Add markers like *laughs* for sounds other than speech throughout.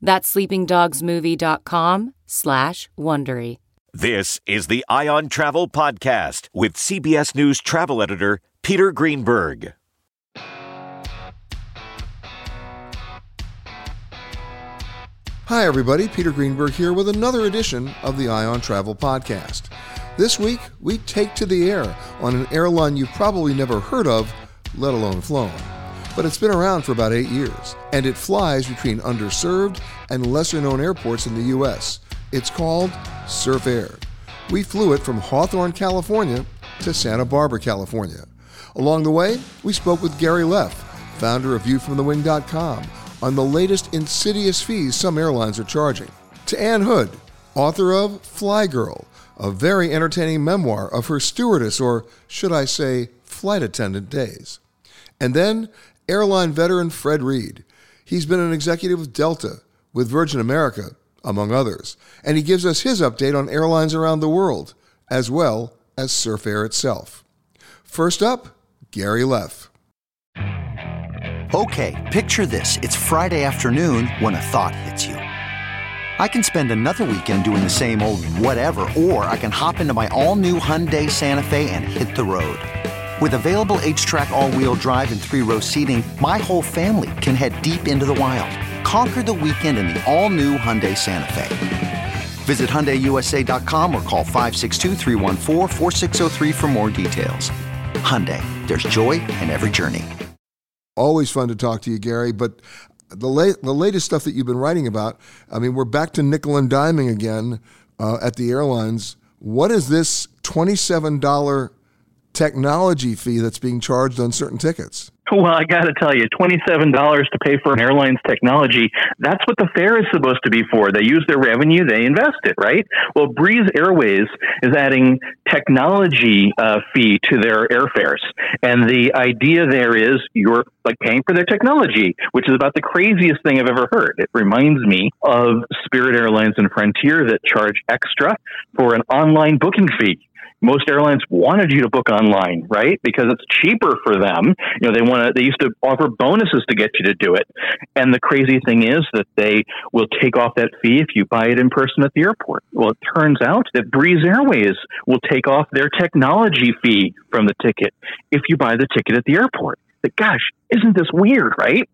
That's sleepingdogsmovie.com slash Wondery. This is the Eye on Travel Podcast with CBS News travel editor Peter Greenberg. Hi, everybody. Peter Greenberg here with another edition of the Eye on Travel Podcast. This week, we take to the air on an airline you've probably never heard of, let alone flown. But it's been around for about eight years, and it flies between underserved and lesser known airports in the U.S. It's called Surf Air. We flew it from Hawthorne, California to Santa Barbara, California. Along the way, we spoke with Gary Leff, founder of ViewFromTheWing.com, on the latest insidious fees some airlines are charging. To Ann Hood, author of Fly Girl, a very entertaining memoir of her stewardess, or should I say, flight attendant days. And then airline veteran Fred Reid. He's been an executive with Delta, with Virgin America, among others, and he gives us his update on airlines around the world, as well as Surf Air itself. First up, Gary Leff. Okay, picture this. It's Friday afternoon when a thought hits you. I can spend another weekend doing the same old whatever, or I can hop into my all new Hyundai Santa Fe and hit the road. With available HTRAC, all wheel drive, and three row seating, my whole family can head deep into the wild. Conquer the weekend in the all new Hyundai Santa Fe. Visit HyundaiUSA.com or call 562 for more details. Hyundai, there's joy in every journey. Always fun to talk to you, Gary. But the late, the latest stuff that you've been writing about, I mean, we're back to nickel and diming again uh, at the airlines. What is this twenty-seven dollar technology fee that's being charged on certain tickets? Well, I got to tell you, $27 to pay for an airline's technology, that's what the fare is supposed to be for. They use their revenue, they invest it, right? Well, Breeze Airways is adding technology uh, fee to their airfares. And the idea there is you're like paying for their technology, which is about the craziest thing I've ever heard. It reminds me of Spirit Airlines and Frontier that charge extra for an online booking fee most airlines wanted you to book online, right? Because it's cheaper for them. You know, they want to, they used to offer bonuses to get you to do it. And the crazy thing is that they will take off that fee if you buy it in person at the airport. Well, it turns out that Breeze Airways will take off their technology fee from the ticket if you buy the ticket at the airport. But gosh, isn't this weird, right?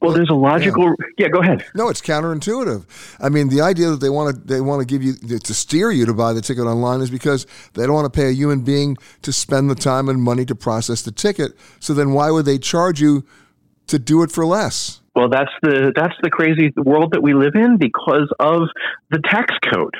Well, there's a logical. Yeah. yeah. go ahead. No, it's counterintuitive. I mean, the idea that they want to they want to give you to steer you to buy the ticket online is because they don't want to pay a human being to spend the time and money to process the ticket. So then, why would they charge you to do it for less? Well, that's the that's the crazy world that we live in because of the tax code.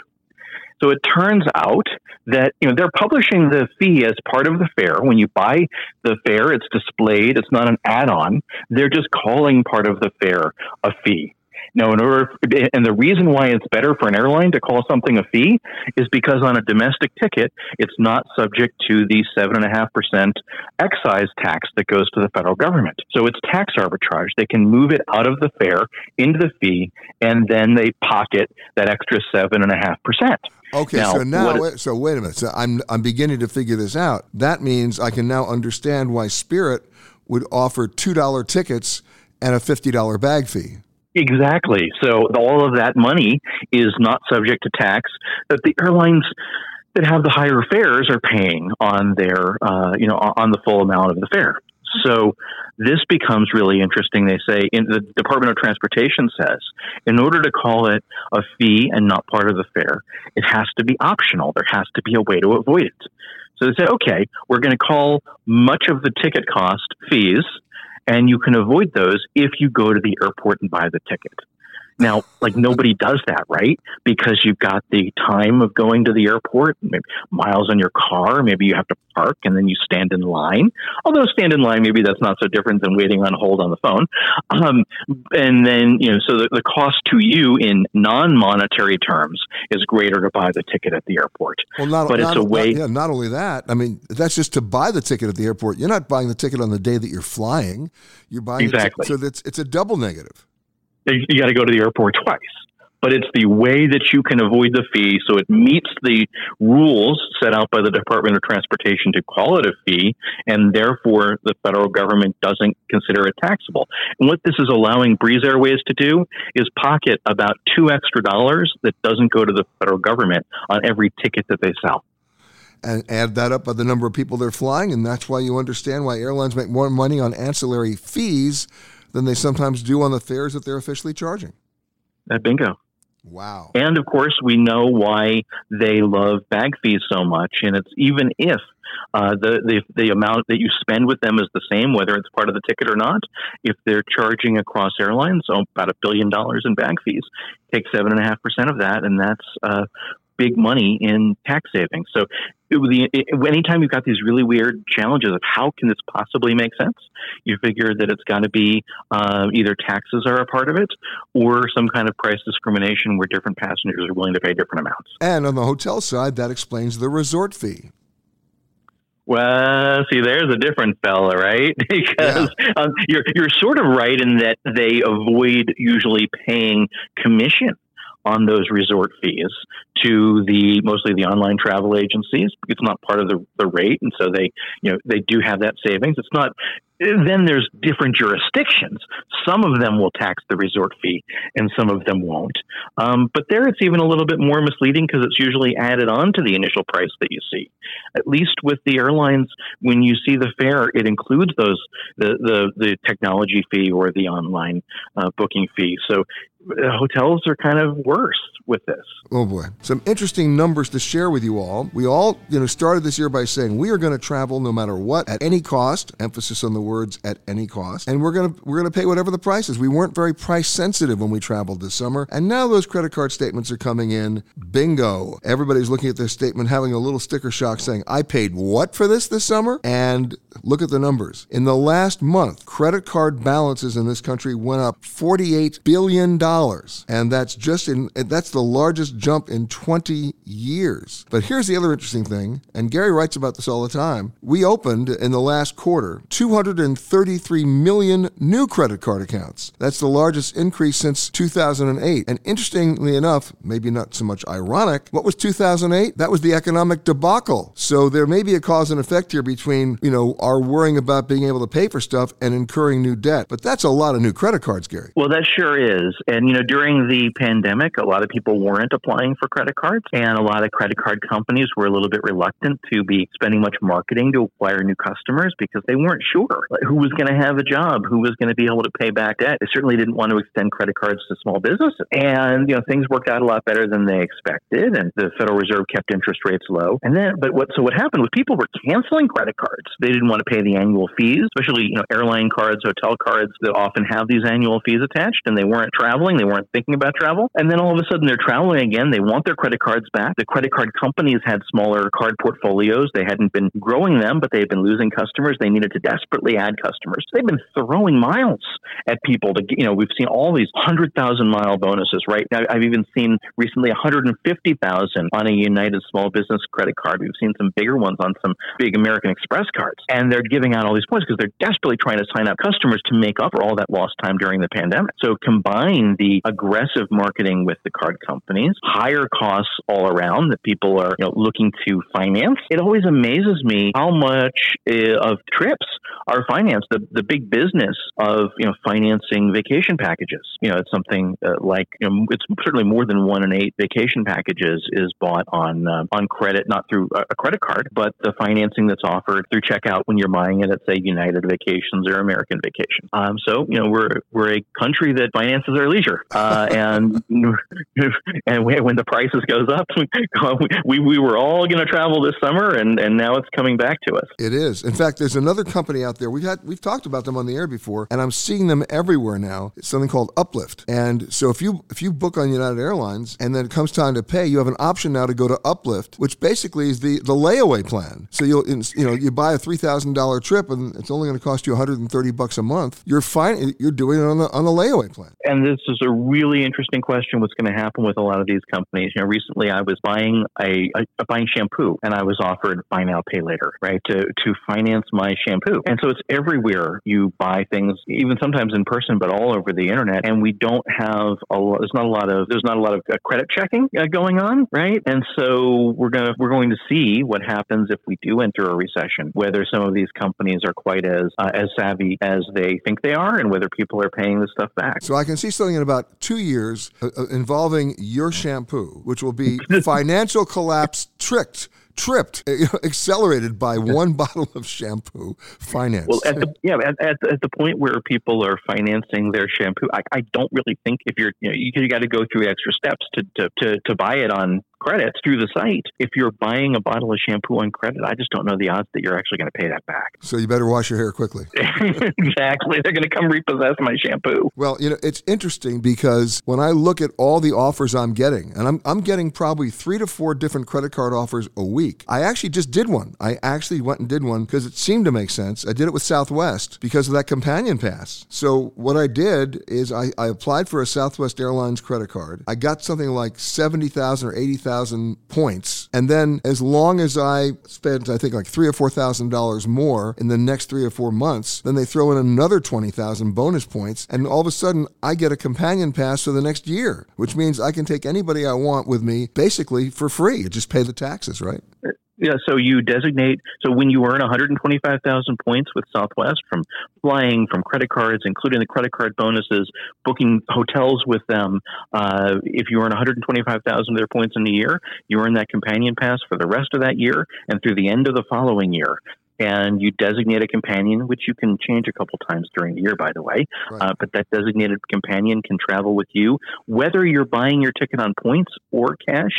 So it turns out that you know they're publishing the fee as part of the fare. When you buy the fare, it's displayed. It's not an add-on. They're just calling part of the fare a fee. Now, in order, and the reason why it's better for an airline to call something a fee is because on a domestic ticket, it's not subject to the seven and a half percent excise tax that goes to the federal government. So it's tax arbitrage. They can move it out of the fare into the fee, and then they pocket that extra seven and a half percent. Okay, now, so now, so wait a minute. So I'm I'm beginning to figure this out. That means I can now understand why Spirit would offer two dollar tickets and a fifty dollar bag fee. Exactly. So all of that money is not subject to tax that the airlines that have the higher fares are paying on their, uh, you know, on the full amount of the fare. So this becomes really interesting. They say in the Department of Transportation says in order to call it a fee and not part of the fare, it has to be optional. There has to be a way to avoid it. So they say, okay, we're going to call much of the ticket cost fees, and you can avoid those if you go to the airport and buy the ticket. Now, like nobody does that, right? Because you've got the time of going to the airport, maybe miles on your car, maybe you have to park and then you stand in line. Although stand in line, maybe that's not so different than waiting on hold on the phone. Um, and then, you know, so the, the cost to you in non-monetary terms is greater to buy the ticket at the airport. Well, not, but not, it's a way. Not, yeah, not only that, I mean, that's just to buy the ticket at the airport. You're not buying the ticket on the day that you're flying. You're buying exactly. so that's it's a double negative you got to go to the airport twice. But it's the way that you can avoid the fee so it meets the rules set out by the Department of Transportation to call it a fee, and therefore the federal government doesn't consider it taxable. And what this is allowing Breeze Airways to do is pocket about two extra dollars that doesn't go to the federal government on every ticket that they sell and add that up by the number of people they're flying, and that's why you understand why airlines make more money on ancillary fees than they sometimes do on the fares that they're officially charging. That bingo. Wow. And of course, we know why they love bag fees so much. And it's even if uh, the, the, the amount that you spend with them is the same, whether it's part of the ticket or not, if they're charging across airlines oh, about a billion dollars in bag fees, take seven and a half percent of that, and that's uh, big money in tax savings. So it, it, anytime you've got these really weird challenges of how can this possibly make sense, you figure that it's got to be uh, either taxes are a part of it or some kind of price discrimination where different passengers are willing to pay different amounts. And on the hotel side, that explains the resort fee. Well, see, there's a different fella, right? *laughs* because yeah. um, you're you're sort of right in that they avoid usually paying commission on those resort fees to the mostly the online travel agencies. It's not part of the, the rate, and so they you know they do have that savings. It's not. Then there's different jurisdictions. Some of them will tax the resort fee, and some of them won't. Um, but there, it's even a little bit more misleading because it's usually added on to the initial price that you see. At least with the airlines, when you see the fare, it includes those the the, the technology fee or the online uh, booking fee. So hotels are kind of worse with this. Oh boy, some interesting numbers to share with you all. We all, you know, started this year by saying we are going to travel no matter what, at any cost. Emphasis on the words at any cost. And we're gonna we're gonna pay whatever the price is. We weren't very price sensitive when we traveled this summer, and now those credit card statements are coming in. Bingo! Everybody's looking at their statement, having a little sticker shock, saying, "I paid what for this this summer?" And look at the numbers. In the last month, credit card balances in this country went up 48 billion dollars, and that's just in that's the largest jump in 20 years. But here's the other interesting thing, and Gary writes about this all the time. We opened in the last quarter 233 million new credit card accounts. That's the largest increase since 2008. And interestingly enough, maybe not so much ironic, what was 2008? That was the economic debacle. So there may be a cause and effect here between, you know, our worrying about being able to pay for stuff and incurring new debt. But that's a lot of new credit cards, Gary. Well, that sure is. And, you know, during the pandemic, a lot of people weren't applying for credit cards, and a lot of credit card companies were a little bit reluctant to be spending much marketing to acquire new customers because they weren't sure who was going to have a job, who was going to be able to pay back debt. They certainly didn't want to extend credit cards to small businesses. And, you know, things worked out a lot better than they expected, and the Federal Reserve kept interest rates low. And then, but what, so what happened was people were canceling credit cards. They didn't want to pay the annual fees, especially, you know, airline cards, hotel cards that often have these annual fees attached, and they weren't traveling, they weren't thinking about travel. And then all of a sudden they're traveling again, they want their credit cards back. The credit card companies had smaller card portfolios. They hadn't been growing them, but they had been losing customers. They needed to desperately add customers. They've been throwing miles at people to, you know, we've seen all these 100,000 mile bonuses, right? Now, I've even seen recently 150,000 on a United Small Business credit card. We've seen some bigger ones on some big American Express cards. And they're giving out all these points because they're desperately trying to sign up customers to make up for all that lost time during the pandemic. So combine the aggressive marketing with the card companies, higher costs all around that people are you know, looking to finance. It always amazes me how much uh, of trips are financed. The, the big business of you know financing vacation packages. You know, it's something uh, like you know, it's certainly more than one in eight vacation packages is bought on uh, on credit, not through a credit card, but the financing that's offered through checkout when you're buying it at say United Vacations or American Vacation. Um, so you know we're we're a country that finances our leisure, uh, and *laughs* and when the prices goes up, *laughs* we we were all going to travel this summer, and and now it's coming back to us. It is. In fact, there's another company out there. We've had we've talked about them on the air before, and I'm seeing them everywhere now. It's something called Uplift. And so if you if you book on United Airlines and then it comes time to pay, you have an option now to go to Uplift, which basically is the the layaway plan. So you'll you know you buy a three thousand dollar trip and it's only going to cost you 130 bucks a month. You're fine. You're doing it on the on the layaway plan. And this is a really interesting question. What's going to happen with a lot of these companies? You know, recently I was buying a, a buying shampoo and I was offered buy now pay later, right, to to finance my shampoo. And so it's everywhere. You buy things, even sometimes in person, but all over the internet. And we don't have a lot. There's not a lot of there's not a lot of uh, credit checking uh, going on, right? And so we're gonna we're going to see what happens if we do enter a recession. Whether some of these companies are quite as uh, as savvy as they think they are, and whether people are paying this stuff back. So I can see something in about two years uh, uh involving your shampoo, which will be *laughs* financial collapse tricked tripped, *laughs* accelerated by one *laughs* bottle of shampoo finance. Well, at the, yeah, at, at, at, the point where people are financing their shampoo, I, I don't really think if you're, you, know, you, you got to go through extra steps to, to, to, to buy it on credit through the site. If you're buying a bottle of shampoo on credit, I just don't know the odds that you're actually going to pay that back. So you better wash your hair quickly. *laughs* exactly. They're going to come repossess my shampoo. Well, you know, it's interesting because when I look at all the offers I'm getting, and I'm, I'm getting probably three to four different credit card offers a week. I actually just did one. I actually went and did one because it seemed to make sense. I did it with Southwest because of that companion pass. So what I did is I, I applied for a Southwest Airlines credit card. I got something like 70,000 or 80,000 thousand points, and then as long as I spent, I think like three or four thousand dollars more in the next three or four months, then they throw in another twenty thousand bonus points, and all of a sudden I get a companion pass for the next year, which means I can take anybody I want with me basically for free. Just pay the taxes, right? Yeah, so you designate. So when you earn 125,000 points with Southwest from flying, from credit cards, including the credit card bonuses, booking hotels with them, uh, if you earn 125,000 of their points in a year, you earn that companion pass for the rest of that year and through the end of the following year and you designate a companion, which you can change a couple times during the year, by the way. Right. Uh, but that designated companion can travel with you, whether you're buying your ticket on points or cash.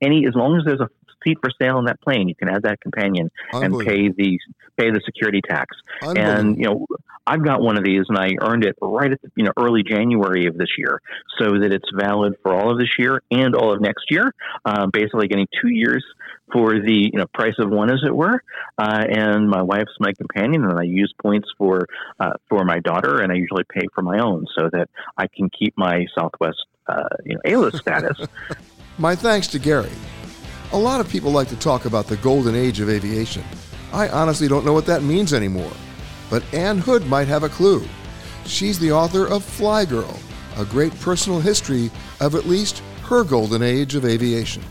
Any as long as there's a seat for sale on that plane, you can add that companion and pay the pay the security tax. And you know, I've got one of these, and I earned it right at the, you know early January of this year, so that it's valid for all of this year and all of next year. Uh, basically, getting two years for the you know price of one, as it were. Uh, and my wife's my companion, and I use points for uh, for my daughter, and I usually pay for my own so that I can keep my Southwest uh, you know A-list status. *laughs* my thanks to Gary. A lot of people like to talk about the golden age of aviation. I honestly don't know what that means anymore, but Ann Hood might have a clue. She's the author of Fly Girl, a great personal history of at least her golden age of aviation.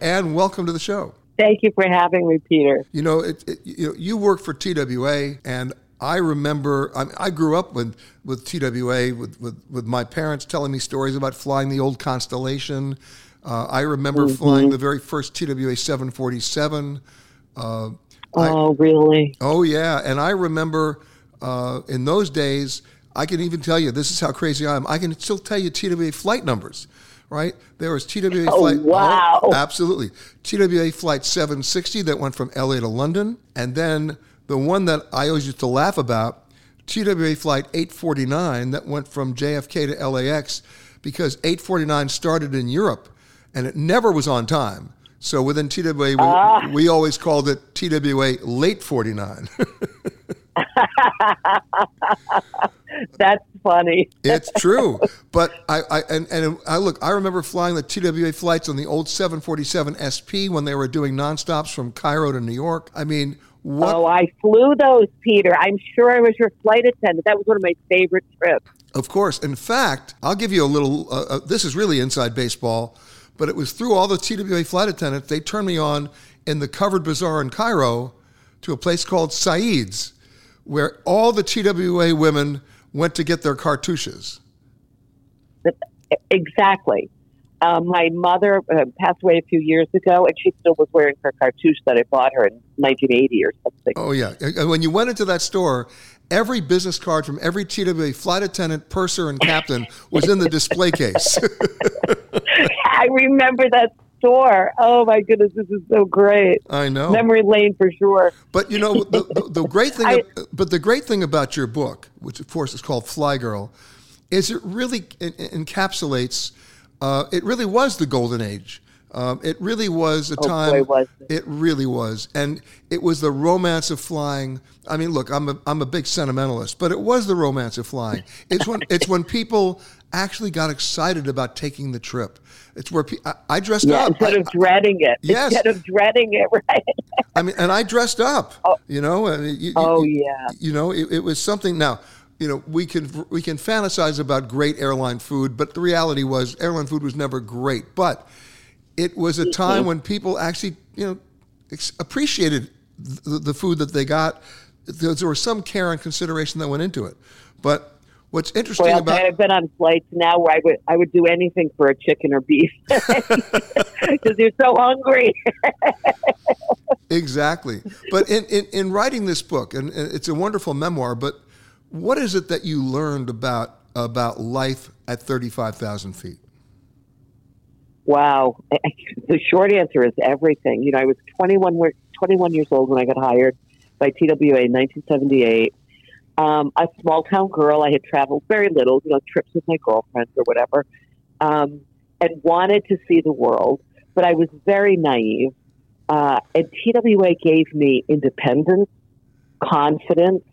Ann, welcome to the show. Thank you for having me, Peter. You know, it, it, you, know you work for TWA, and I remember I, mean, I, grew up with, with TWA, with, with, with my parents telling me stories about flying the old Constellation. Uh, I remember mm-hmm. flying the very first TWA 747. Uh, oh, I, really? Oh, yeah. And I remember uh, in those days, I can even tell you, this is how crazy I am. I can still tell you TWA flight numbers right? There was TWA oh, flight. Wow. Oh, absolutely. TWA flight 760 that went from LA to London. And then the one that I always used to laugh about, TWA flight 849 that went from JFK to LAX because 849 started in Europe and it never was on time. So within TWA, we, uh. we always called it TWA late 49. *laughs* That's funny. it's true, but I, I and, and I look. I remember flying the TWA flights on the old 747 SP when they were doing nonstops from Cairo to New York. I mean, what? Oh, I flew those, Peter. I'm sure I was your flight attendant. That was one of my favorite trips. Of course. In fact, I'll give you a little. Uh, uh, this is really inside baseball, but it was through all the TWA flight attendants. They turned me on in the covered bazaar in Cairo to a place called Saeed's, where all the TWA women went to get their cartouches. Exactly. Um, my mother uh, passed away a few years ago, and she still was wearing her cartouche that I bought her in 1980 or something. Oh yeah, and when you went into that store, every business card from every TWA flight attendant, purser, and captain was in the display case. *laughs* I remember that store. Oh my goodness, this is so great. I know. Memory lane for sure. But you know, the, the, the great thing, *laughs* I, but the great thing about your book, which of course is called Fly Girl, is it really encapsulates. Uh, it really was the golden age. Um, it really was a oh, time. Boy, was it. it. really was, and it was the romance of flying. I mean, look, I'm a I'm a big sentimentalist, but it was the romance of flying. It's when it's when people actually got excited about taking the trip. It's where pe- I, I dressed yeah, up instead I, of dreading it. Yes. instead of dreading it, *laughs* right? I mean, and I dressed up. Oh, you know. You, oh you, yeah. You know, it, it was something. Now, you know, we can we can fantasize about great airline food, but the reality was airline food was never great. But it was a mm-hmm. time when people actually, you know, ex- appreciated the, the, food that they got. There, there was some care and consideration that went into it. But what's interesting well, about I've been on flights now where I would I would do anything for a chicken or beef *laughs* because you're so hungry. *laughs* exactly. But in, in, in writing this book, and it's a wonderful memoir, but what is it that you learned about about life at 35,000 feet? Wow. The short answer is everything. You know, I was 21, 21 years old when I got hired by TWA in 1978. Um, a small town girl. I had traveled very little, you know, trips with my girlfriends or whatever, um, and wanted to see the world. But I was very naive. Uh, and TWA gave me independence, confidence,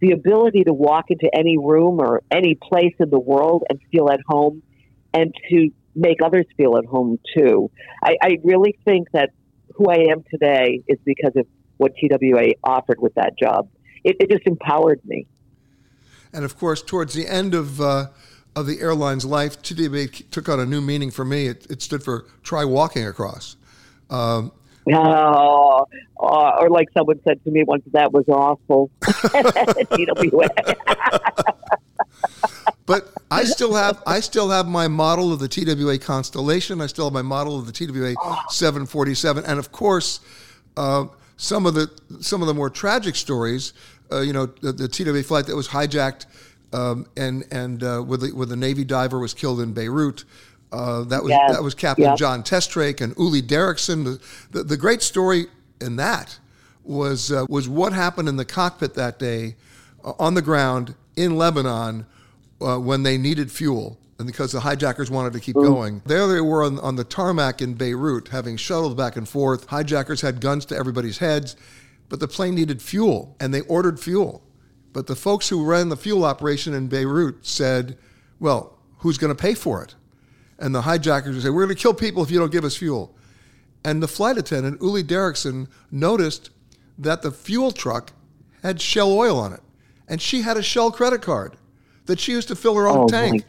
the ability to walk into any room or any place in the world and feel at home and to make others feel at home too. I, I really think that who I am today is because of what TWA offered with that job. It, it just empowered me. And of course, towards the end of uh, of the airline's life, TWA took on a new meaning for me. It, it stood for try walking across. Um, Oh, or like someone said to me once, that was awful. *laughs* TWA. *laughs* but I still have I still have my model of the TWA Constellation. I still have my model of the TWA 747, and of course, uh, some of the some of the more tragic stories. Uh, you know, the, the, TWA flight that was hijacked, um, and and uh, with the, with the Navy diver was killed in Beirut. Uh, that was Yes. that was Captain Yep. John Testrake and Uli Derickson. The, the, the great story in that was uh, was what happened in the cockpit that day uh, on the ground in Lebanon uh, when they needed fuel. And because the hijackers wanted to keep going, there they were on, on the tarmac in Beirut, having shuttled back and forth. Hijackers had guns to everybody's heads, but the plane needed fuel, and they ordered fuel. But the folks who ran the fuel operation in Beirut said, "Well, who's going to pay for it?" And the hijackers would say, "We're going to kill people if you don't give us fuel." And the flight attendant, Uli Derickson, noticed that the fuel truck had Shell oil on it, and she had a Shell credit card that she used to fill her own Oh, tank.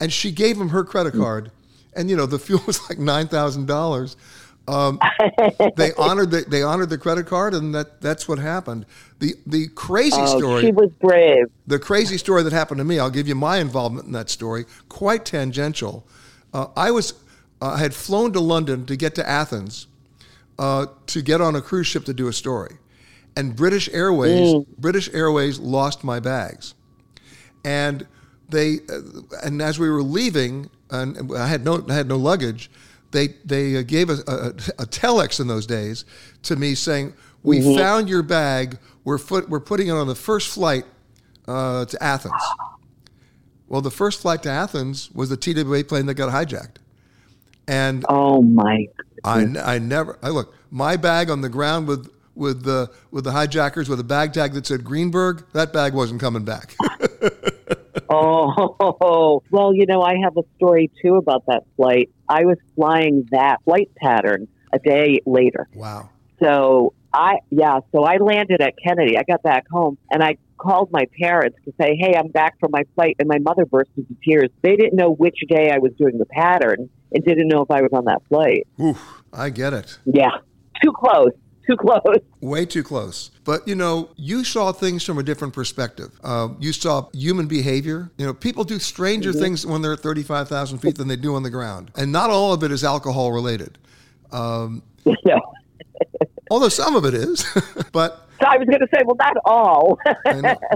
And she gave him her credit card, and you know the *laughs* fuel was like nine thousand dollars. Um, *laughs* they honored the, they honored the credit card, and that that's what happened. The the crazy Oh, story. she was brave. The crazy story that happened to me, I'll give you my involvement in that story, quite tangential. Uh, I was, uh, I had flown to London to get to Athens uh, to get on a cruise ship to do a story. And British Airways, Mm. British Airways lost my bags. And they, uh, and as we were leaving, and I had no, I had no luggage, they, they uh, gave a, a, a telex in those days to me saying, we Mhm. found your bag. We're, foot, we're putting it on the first flight uh, to Athens. Well, the first flight to Athens was the TWA plane that got hijacked. And oh my! I, I never. I look my bag on the ground with with the with the hijackers with a bag tag that said Greenberg. That bag wasn't coming back. *laughs* Oh, *laughs* well, you know, I have a story too about that flight. I was flying that flight pattern a day later. Wow. So I, yeah, so I landed at Kennedy. I got back home and I called my parents to say, hey, I'm back from my flight. And my mother burst into tears. They didn't know which day I was doing the pattern and didn't know if I was on that flight. Oof, I get it. Yeah, too close, too close. Way too close. But you know, you saw things from a different perspective. Uh, you saw human behavior. You know, people do stranger Mhm. things when they're at thirty-five thousand feet than they do on the ground, and not all of it is alcohol related. Um, *laughs* although some of it is, *laughs* but So I was going to say, well, not all.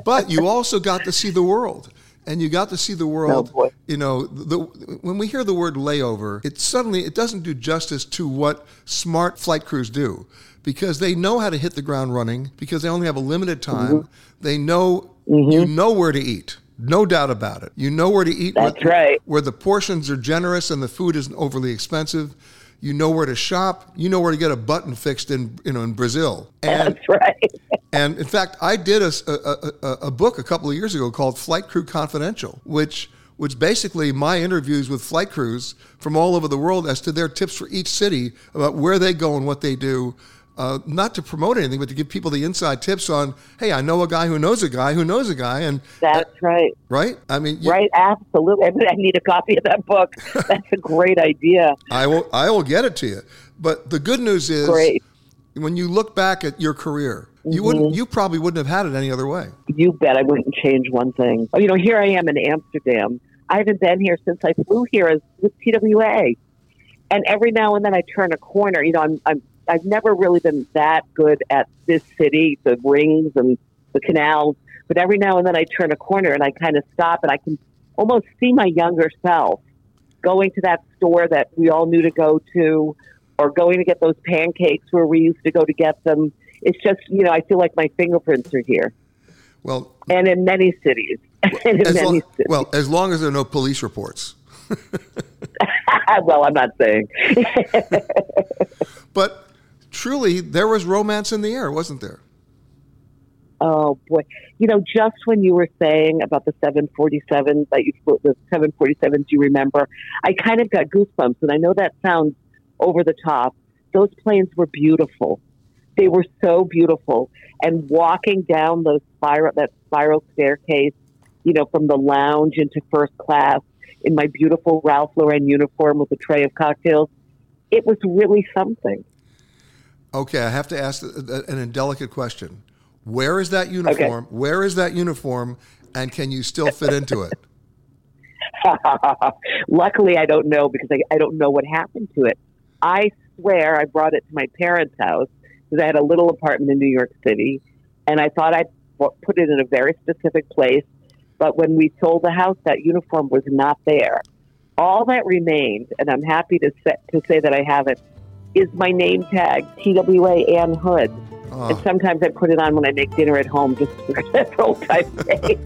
But you also got to see the world and you got to see the world boy. you know the, when we hear the word layover it suddenly it doesn't do justice to what smart flight crews do because they know how to hit the ground running because they only have a limited time Mm-hmm. they know you know where to eat no doubt about it you know where to eat That's where, right. where the portions are generous and the food isn't overly expensive you know where to shop you know where to get a button fixed in you know in brazil and *laughs* That's right. and in fact, I did a, a, a, a book a couple of years ago called Flight Crew Confidential, which was basically my interviews with flight crews from all over the world as to their tips for each city about where they go and what they do. Uh, not to promote anything, but to give people the inside tips on, hey, I know a guy who knows a guy who knows a guy, and That's right. right. I mean, you- Right, absolutely. I, mean, I need a copy of that book. *laughs* That's a great idea. I will I will get it to you. But the good news is, Great. when you look back at your career, you wouldn't you probably wouldn't have had it any other way. You bet I wouldn't change one thing. Oh, you know, here I am in Amsterdam. I haven't been here since I flew here as with TWA. And every now and then I turn a corner. You know, I'm, I'm I've never really been that good at this city, the rings and the canals. But every now and then I turn a corner and I kind of stop and I can almost see my younger self going to that store that we all knew to go to, or going to get those pancakes where we used to go to get them. It's just, you know, I feel like my fingerprints are here. Well, and in many cities. *laughs* and in as many long, cities. well, as long as there are no police reports. *laughs* well, I'm not saying. *laughs* But truly, there was romance in the air, wasn't there? oh boy, you know, just when you were saying about the 747 that you the 747s you remember, I kind of got goosebumps, and I know that sounds over the top. Those planes were beautiful. They were so beautiful, and walking down those spiral that spiral staircase, you know, from the lounge into first class in my beautiful Ralph Lauren uniform with a tray of cocktails, it was really something. Okay, I have to ask an indelicate question. Where is that uniform? Where is that uniform? And can you still fit into it? *laughs* Luckily, I don't know because I, I don't know what happened to it. I swear I brought it to my parents' house because I had a little apartment in New York City, and I thought I'd put it in a very specific place. But when we sold the house, that uniform was not there. All that remained, and I'm happy to, say, to say that I have it, is my name tag, TWA Ann Hood. Oh. And sometimes I put it on when I make dinner at home just for *laughs* old time's sake.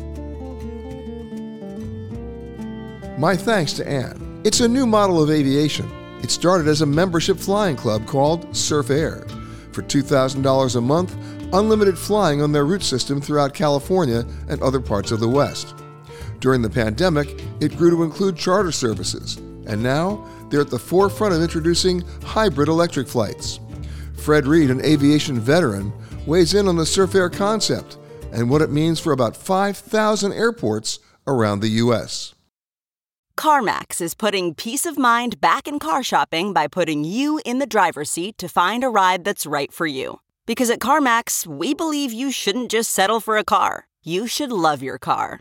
My thanks to Ann. It's a new model of aviation. It started as a membership flying club called Surf Air. For $2,000 a month, unlimited flying on their route system throughout California and other parts of the West. During the pandemic, it grew to include charter services, and now they're at the forefront of introducing hybrid electric flights. Fred Reid, an aviation veteran, weighs in on the Surf Air concept and what it means for about 5,000 airports around the U.S. CarMax is putting peace of mind back in car shopping by putting you in the driver's seat to find a ride that's right for you. Because at CarMax, we believe you shouldn't just settle for a car, you should love your car.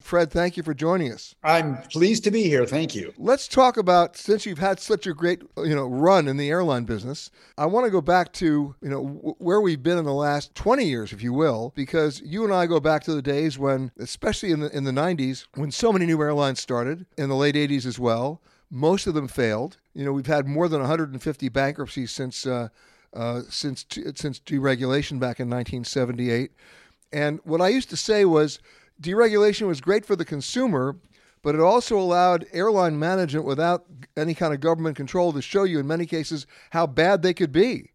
Fred, thank you for joining us. I'm pleased to be here. Thank you. Let's talk about since you've had such a great, you know, run in the airline business. I want to go back to, you know, w- where we've been in the last 20 years, if you will, because you and I go back to the days when, especially in the in the 90s, when so many new airlines started, in the late 80s as well. Most of them failed. You know, we've had more than 150 bankruptcies since uh, uh, since since deregulation back in 1978. And what I used to say was deregulation was great for the consumer, but it also allowed airline management without any kind of government control to show you in many cases how bad they could be.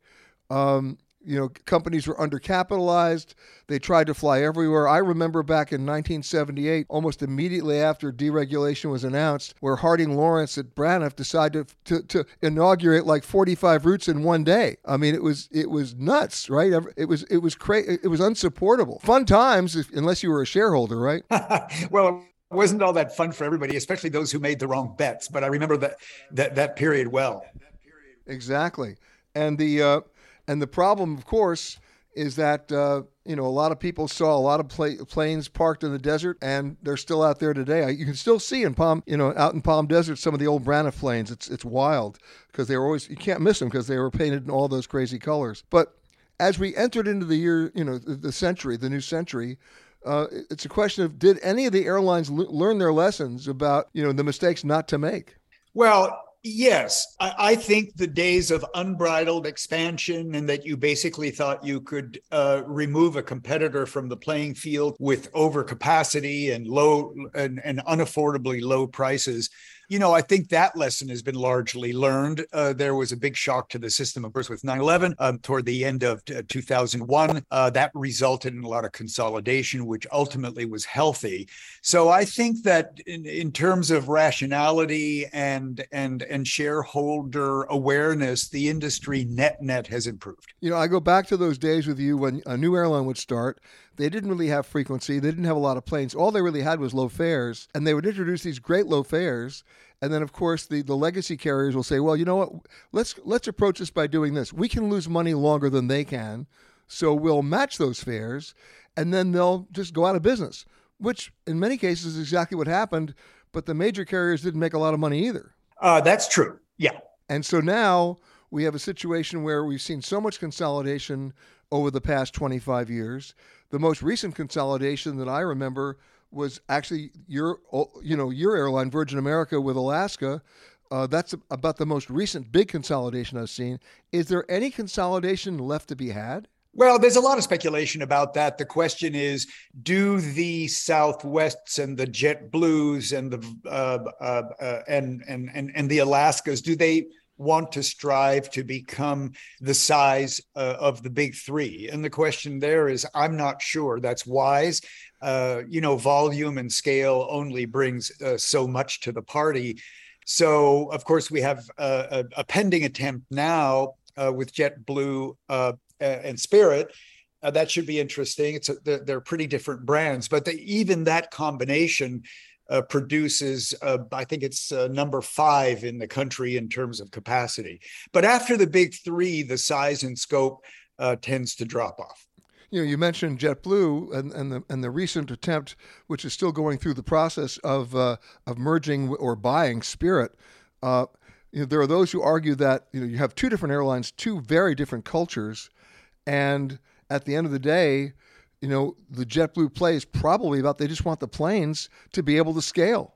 Um, you know, companies were undercapitalized. They tried to fly everywhere. I remember back in 1978, almost immediately after deregulation was announced, where Harding Lawrence at Braniff decided to, to inaugurate like 45 routes in one day. I mean, it was it was nuts, right? It was it was crazy. It was unsupportable. Fun times, if, unless you were a shareholder, right? *laughs* well. It wasn't all that fun for everybody, especially those who made the wrong bets. But I remember that that that period well. Exactly, and the uh, and the problem, of course, is that uh, you know a lot of people saw a lot of pla- planes parked in the desert, and they're still out there today. You can still see in Palm, you know, out in Palm Desert, some of the old Braniff planes. It's it's wild because they were always you can't miss them because they were painted in all those crazy colors. But as we entered into the year, you know, the, the century, the new century. Uh, it's a question of did any of the airlines l- learn their lessons about you know the mistakes not to make? Well, Yes, I, think the days of unbridled expansion and that you basically thought you could uh, remove a competitor from the playing field with overcapacity and low and, and unaffordably low prices you know, I think that lesson has been largely learned. Uh, there was a big shock to the system, of course, with 9 11 um, toward the end of t- 2001. Uh, that resulted in a lot of consolidation, which ultimately was healthy. So I think that in, in terms of rationality and and and shareholder awareness, the industry net net has improved. You know, I go back to those days with you when a new airline would start they didn't really have frequency. They didn't have a lot of planes. All they really had was low fares, and they would introduce these great low fares. And then, of course, the, the legacy carriers will say, "Well, you know what? Let's let's approach this by doing this. We can lose money longer than they can, so we'll match those fares, and then they'll just go out of business." Which, in many cases, is exactly what happened. But the major carriers didn't make a lot of money either. Uh, that's true. Yeah. And so now we have a situation where we've seen so much consolidation over the past 25 years the most recent consolidation that I remember was actually your, you know, your airline, Virgin America, with Alaska. Uh, that's about the most recent big consolidation I've seen. Is there any consolidation left to be had? Well, there's a lot of speculation about that. The question is, do the Southwests and the JetBlues and the uh, uh, uh, and and and and the Alaskas do they want to strive to become the size uh, of the big three. And the question there is, I'm not sure that's wise. Uh, you know, volume and scale only brings uh, so much to the party. So, of course, we have a, a, a pending attempt now uh, with JetBlue uh, and Spirit. Uh, that should be interesting. It's a, they're, they're, pretty different brands, but even that combination uh, produces, uh, I think it's uh, number five in the country in terms of capacity. But after the big three, the size and scope uh, tends to drop off. you know, you mentioned JetBlue and, and the and the recent attempt, which is still going through the process of uh, of merging or buying Spirit. Uh, you know, there are those who argue that you know you have two different airlines, two very different cultures, and at the end of the day, you know, the JetBlue play is probably about they just want the planes to be able to scale.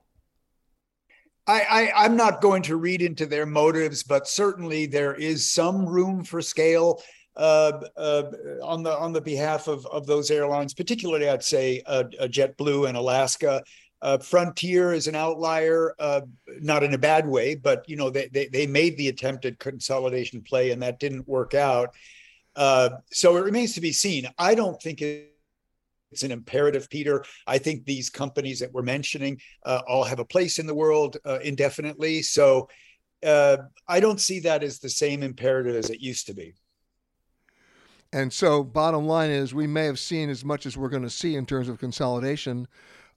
I, I, am not going to read into their motives, but certainly there is some room for scale uh, uh, on the on the behalf of, of those airlines, particularly I'd say uh, JetBlue and Alaska. Uh, Frontier is an outlier, uh, not in a bad way, but you know they, they, they made the attempted consolidation play and that didn't work out. Uh, so it remains to be seen. I don't think it, it's an imperative, Peter. I think these companies that we're mentioning uh, all have a place in the world uh, indefinitely. So uh, I don't see that as the same imperative as it used to be. And so, bottom line is, we may have seen as much as we're going to see in terms of consolidation.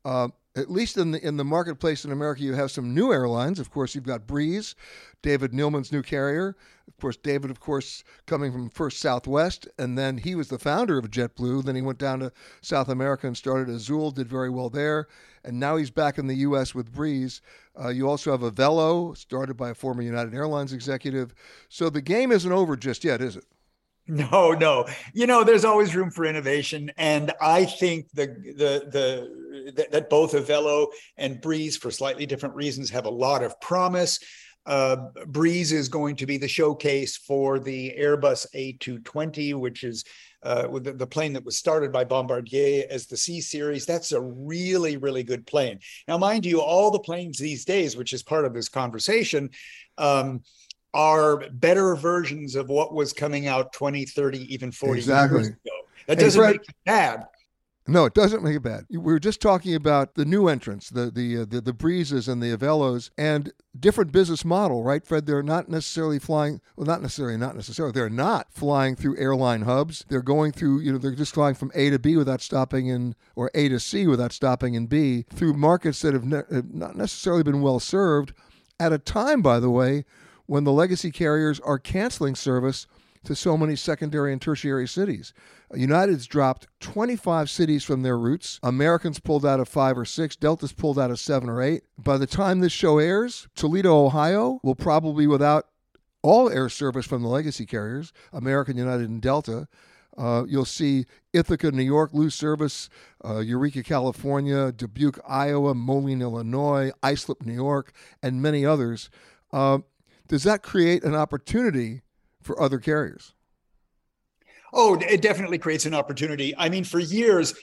Uh, at least in the in the marketplace in America, you have some new airlines. Of course, you've got Breeze, David Neeleman's new carrier. Of course, David, of course, coming from first Southwest, and then he was the founder of JetBlue. Then he went down to South America and started Azul, did very well there, and now he's back in the U.S. with Breeze. Uh, you also have Avelo, started by a former United Airlines executive. So the game isn't over just yet, is it? No, no. You know, there's always room for innovation, and I think the the the that, that both Avelo and Breeze, for slightly different reasons, have a lot of promise. Uh, Breeze is going to be the showcase for the Airbus A220, which is uh, with the, the, plane that was started by Bombardier as the C series. That's a really, really good plane. Now, mind you, all the planes these days, which is part of this conversation, um, are better versions of what was coming out 20, 30, even 40 exactly. years ago. That doesn't hey, Fred, make it bad. No, it doesn't make it bad. We were just talking about the new entrants, the the uh, the, the breezes and the Avelos, and different business model, right, Fred? They're not necessarily flying. Well, not necessarily, not necessarily. They're not flying through airline hubs. They're going through. You know, they're just flying from A to B without stopping in, or A to C without stopping in B, through markets that have, ne- have not necessarily been well served. At a time, by the way, when the legacy carriers are canceling service to so many secondary and tertiary cities. United's dropped 25 cities from their routes. Americans pulled out of five or six. Delta's pulled out of seven or eight. By the time this show airs, Toledo, Ohio will probably without all air service from the legacy carriers, American, United, and Delta. Uh, you'll see Ithaca, New York, lose service, uh, Eureka, California, Dubuque, Iowa, Moline, Illinois, Islip, New York, and many others. Uh, does that create an opportunity for other carriers? Oh, it definitely creates an opportunity. I mean, for years,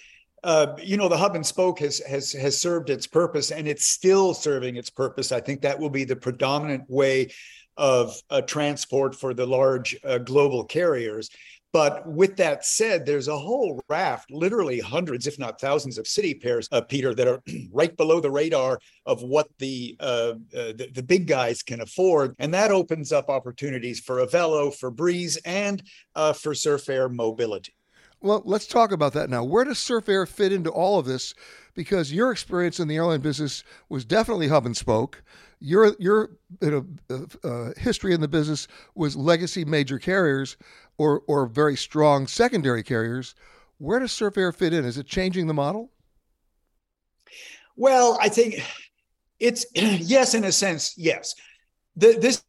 uh, you know, the hub and spoke has has has served its purpose, and it's still serving its purpose. I think that will be the predominant way of uh, transport for the large uh, global carriers. But with that said, there's a whole raft, literally hundreds, if not thousands, of city pairs, uh, Peter, that are *clears throat* right below the radar of what the, uh, uh, the, the big guys can afford, and that opens up opportunities for Avelo, for Breeze, and uh, for Surf Air Mobility. Well, let's talk about that now. Where does Surf Air fit into all of this? Because your experience in the airline business was definitely hub and spoke. Your your you know, uh, uh history in the business was legacy major carriers or or very strong secondary carriers. Where does Surf Air fit in? Is it changing the model? Well, I think it's *clears throat* yes, in a sense, yes. The, this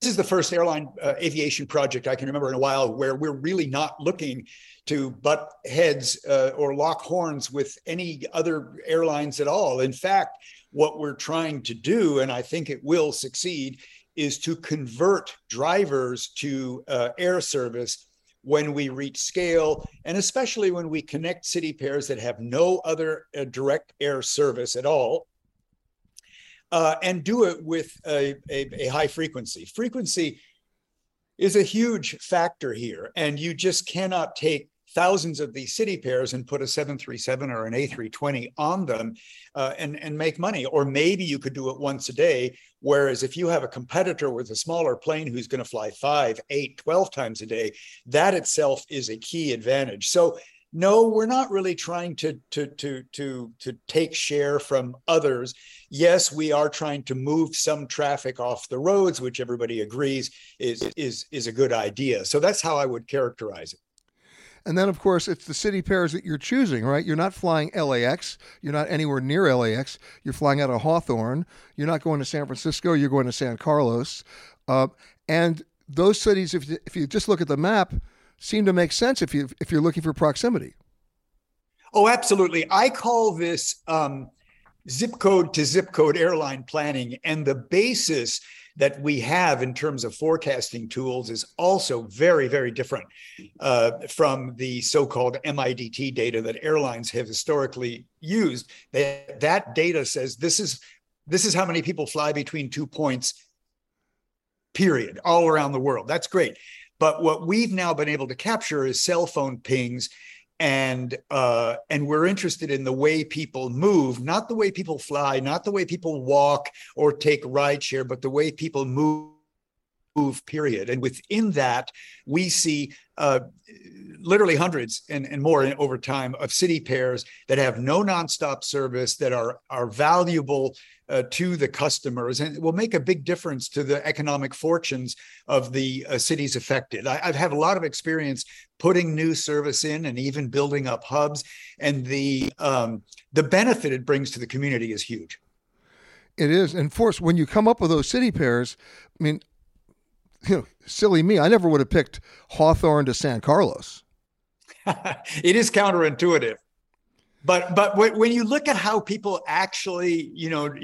this is the first airline uh, aviation project I can remember in a while where we're really not looking to butt heads uh, or lock horns with any other airlines at all. In fact, what we're trying to do, and I think it will succeed, is to convert drivers to uh, air service when we reach scale, and especially when we connect city pairs that have no other uh, direct air service at all, uh, and do it with a, a, a high frequency. Frequency is a huge factor here, and you just cannot take thousands of these city pairs and put a 737 or an A320 on them uh, and, and make money. Or maybe you could do it once a day. Whereas if you have a competitor with a smaller plane who's going to fly five, eight, 12 times a day, that itself is a key advantage. So no, we're not really trying to to to to to take share from others. Yes, we are trying to move some traffic off the roads, which everybody agrees is is is a good idea. So that's how I would characterize it. And then, of course, it's the city pairs that you're choosing, right? You're not flying LAX. You're not anywhere near LAX. You're flying out of Hawthorne. You're not going to San Francisco. You're going to San Carlos. Uh, and those cities, if you, if you just look at the map, seem to make sense if you if you're looking for proximity. Oh, absolutely. I call this um, zip code to zip code airline planning, and the basis that we have in terms of forecasting tools is also very, very different uh, from the so-called MIDT data that airlines have historically used. That that data says this is this is how many people fly between two points. Period, all around the world. That's great. But what we've now been able to capture is cell phone pings and uh, and we're interested in the way people move, not the way people fly, not the way people walk or take rideshare, but the way people move. Period. And within that, we see uh, literally hundreds and, and more in, over time of city pairs that have no nonstop service that are are valuable uh, to the customers and will make a big difference to the economic fortunes of the uh, cities affected. I, have had a lot of experience putting new service in and even building up hubs, and the um, the benefit it brings to the community is huge. It is, and force when you come up with those city pairs. I mean, you *laughs* know, silly me, I never would have picked Hawthorne to San Carlos. *laughs* it is counterintuitive. But but when you look at how people actually you know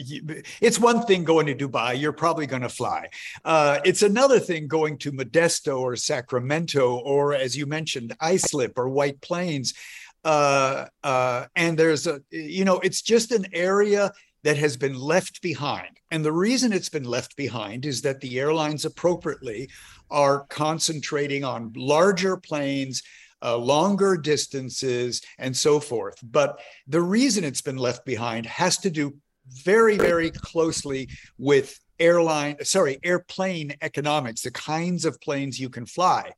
it's one thing going to dubai you're probably going to fly. Uh, it's another thing going to modesto or sacramento or as you mentioned islip or white plains. Uh, uh, and there's a you know it's just an area that has been left behind and the reason it's been left behind is that the airlines appropriately are concentrating on larger planes uh, longer distances, and so forth. But the reason it's been left behind has to do very, very closely with airline, sorry, airplane economics, the kinds of planes you can fly.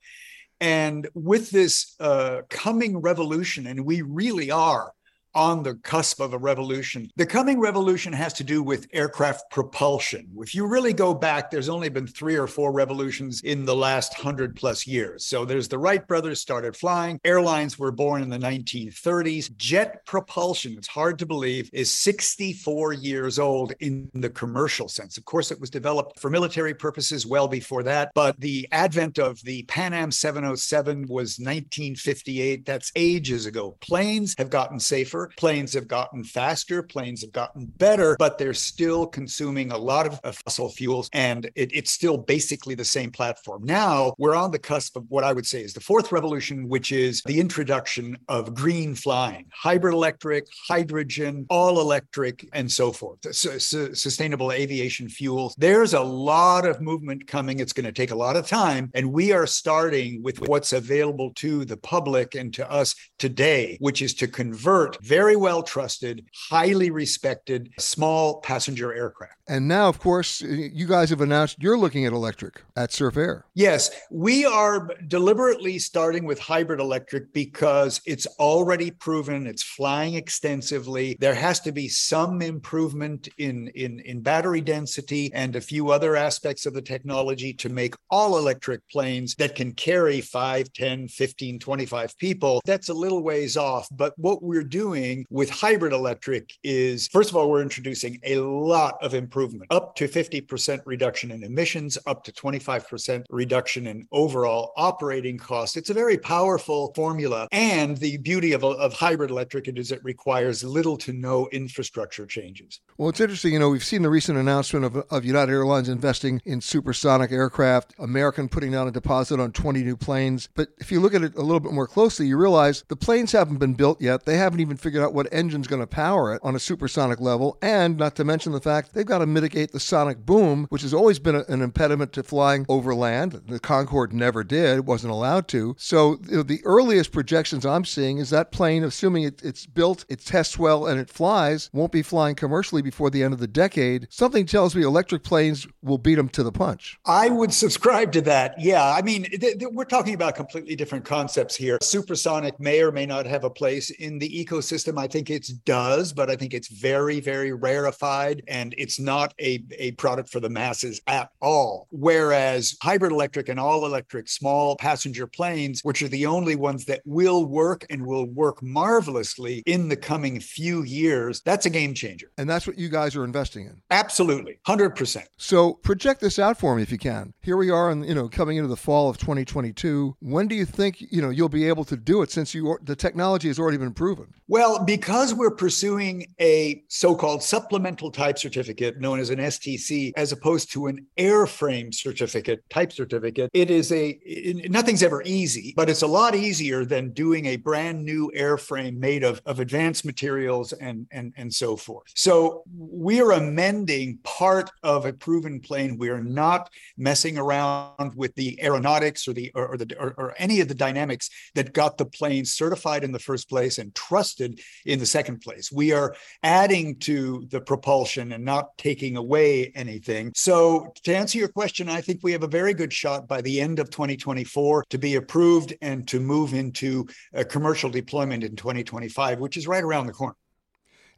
And with this uh, coming revolution, and we really are on the cusp of a revolution. The coming revolution has to do with aircraft propulsion. If you really go back, there's only been three or four revolutions in the last hundred plus years. So there's the Wright brothers started flying. Airlines were born in the 1930s. Jet propulsion, it's hard to believe, is 64 years old in the commercial sense. Of course, it was developed for military purposes well before that, but the advent of the Pan Am 707 was 1958. That's ages ago. Planes have gotten safer. Planes have gotten faster, planes have gotten better, but they're still consuming a lot of, uh, fossil fuels and it, it's still basically the same platform. Now we're on the cusp of what I would say is the fourth revolution, which is the introduction of green flying, hybrid electric, hydrogen, all electric, and so forth, uh, sustainable aviation fuels. There's a lot of movement coming. It's going to take a lot of time. And we are starting with what's available to the public and to us today, which is to convert very well trusted, highly respected small passenger aircraft. And now, of course, you guys have announced you're looking at electric at Surf Air. Yes, we are deliberately starting with hybrid electric because it's already proven, it's flying extensively. There has to be some improvement in, in, in battery density and a few other aspects of the technology to make all electric planes that can carry 5, 10, 15, 25 people. That's a little ways off. But what we're doing with hybrid electric is first of all, we're introducing a lot of improvement up to 50% reduction in emissions, up to 25% reduction in overall operating costs. It's a very powerful formula. And the beauty of, of hybrid electric is it requires little to no infrastructure changes. Well, it's interesting. You know, we've seen the recent announcement of, of United Airlines investing in supersonic aircraft, American putting down a deposit on 20 new planes. But if you look at it a little bit more closely, you realize the planes haven't been built yet. They haven't even figured out what engine's going to power it on a supersonic level, and not to mention the fact they've got to mitigate the sonic boom, which has always been a, an impediment to flying over land. The Concorde never did, wasn't allowed to. So you know, the earliest projections I'm seeing is that plane, assuming it, it's built, it tests well, and it flies, won't be flying commercially before the end of the decade. Something tells me electric planes will beat them to the punch. I would subscribe to that. Yeah, I mean, th- th- we're talking about completely different concepts here. Supersonic may or may not have a place in the ecosystem system. I think it does, but I think it's very, very rarefied and it's not a, a product for the masses at all. Whereas hybrid electric and all electric small passenger planes, which are the only ones that will work and will work marvelously in the coming few years, that's a game changer. And that's what you guys are investing in. Absolutely. 100%. So project this out for me if you can. Here we are and you know coming into the fall of 2022. When do you think, you know, you'll be able to do it since you the technology has already been proven? Well, because we're pursuing a so-called supplemental type certificate known as an STC as opposed to an airframe certificate, type certificate, it is a it, nothing's ever easy, but it's a lot easier than doing a brand new airframe made of, of advanced materials and and and so forth. So we are amending part of a proven plane. We are not messing around with the aeronautics or the or, or the or, or any of the dynamics that got the plane certified in the first place and trusted in the second place. We are adding to the propulsion and not taking away anything. So to answer your question, I think we have a very good shot by the end of 2024 to be approved and to move into a commercial deployment in 2025, which is right around the corner.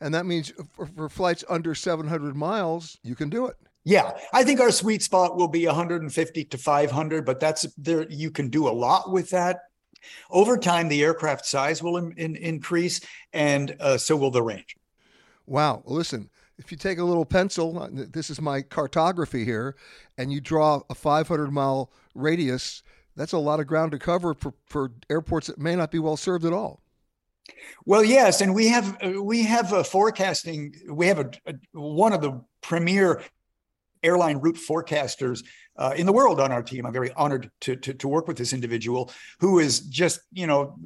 And that means for, for flights under 700 miles, you can do it. Yeah, I think our sweet spot will be 150 to 500, but that's there. You can do a lot with that. Over time, the aircraft size will in, in, increase, and uh, so will the range. Wow! Listen, if you take a little pencil, uh, this is my cartography here, and you draw a 500 mile radius, that's a lot of ground to cover for, for airports that may not be well served at all. Well, yes, and we have uh, we have a forecasting. We have a, a one of the premier airline route forecasters uh, in the world on our team. I'm very honored to, to, to work with this individual who is just, you know,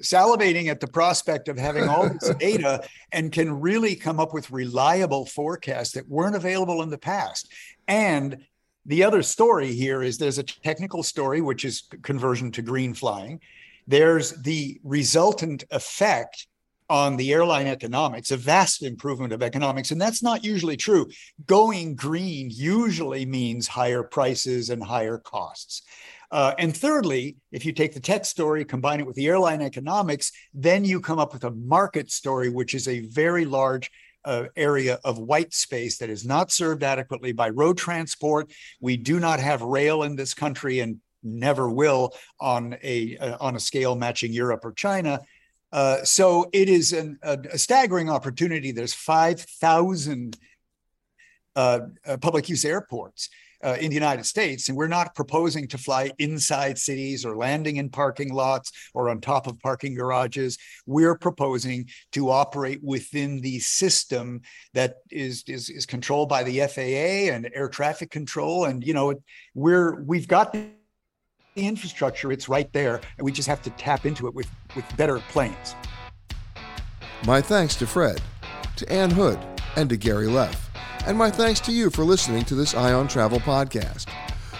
salivating at the prospect of having all this *laughs* data and can really come up with reliable forecasts that weren't available in the past. And the other story here is there's a technical story, which is conversion to green flying. There's the resultant effect on the airline economics, a vast improvement of economics. And that's not usually true. Going green usually means higher prices and higher costs. Uh, and thirdly, if you take the tech story, combine it with the airline economics, then you come up with a market story, which is a very large uh, area of white space that is not served adequately by road transport. We do not have rail in this country and never will on a uh, on a scale matching Europe or China. Uh, so it is an, a, a, staggering opportunity. There's 5,000 uh, uh, public use airports uh, in the United States, and we're not proposing to fly inside cities or landing in parking lots or on top of parking garages. We're proposing to operate within the system that is is, is controlled by the FAA and air traffic control, and you know we're we've got the infrastructure, it's right there, and we just have to tap into it with, with better planes. My thanks to Fred, to Ann Hood, and to Gary Leff. And my thanks to you for listening to this Eye on Travel podcast.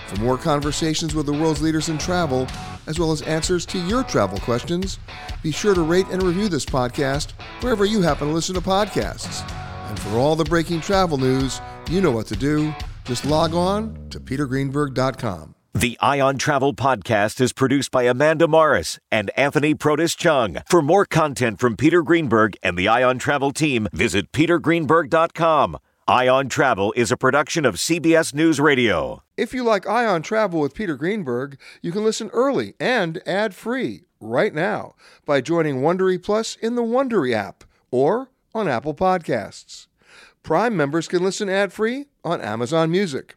For more conversations with the world's leaders in travel, as well as answers to your travel questions, be sure to rate and review this podcast wherever you happen to listen to podcasts. And for all the breaking travel news, you know what to do. Just log on to petergreenberg.com. The Eye on Travel podcast is produced by Amanda Morris and Anthony Protis Chung. For more content from Peter Greenberg and the Eye on Travel team, visit petergreenberg.com. Eye on Travel is a production of CBS News Radio. If you like Ion Travel with Peter Greenberg, you can listen early and ad-free right now by joining Wondery Plus in the Wondery app or on Apple Podcasts. Prime members can listen ad-free on Amazon Music.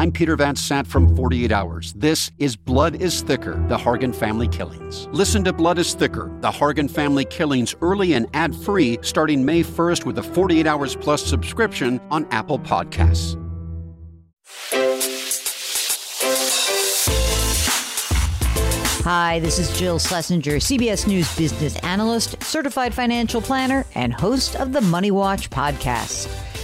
I'm Peter Van Sant from 48 Hours. This is Blood is Thicker The Hargan Family Killings. Listen to Blood is Thicker The Hargan Family Killings early and ad free starting May 1st with a 48 Hours Plus subscription on Apple Podcasts. Hi, this is Jill Schlesinger, CBS News business analyst, certified financial planner, and host of the Money Watch podcast.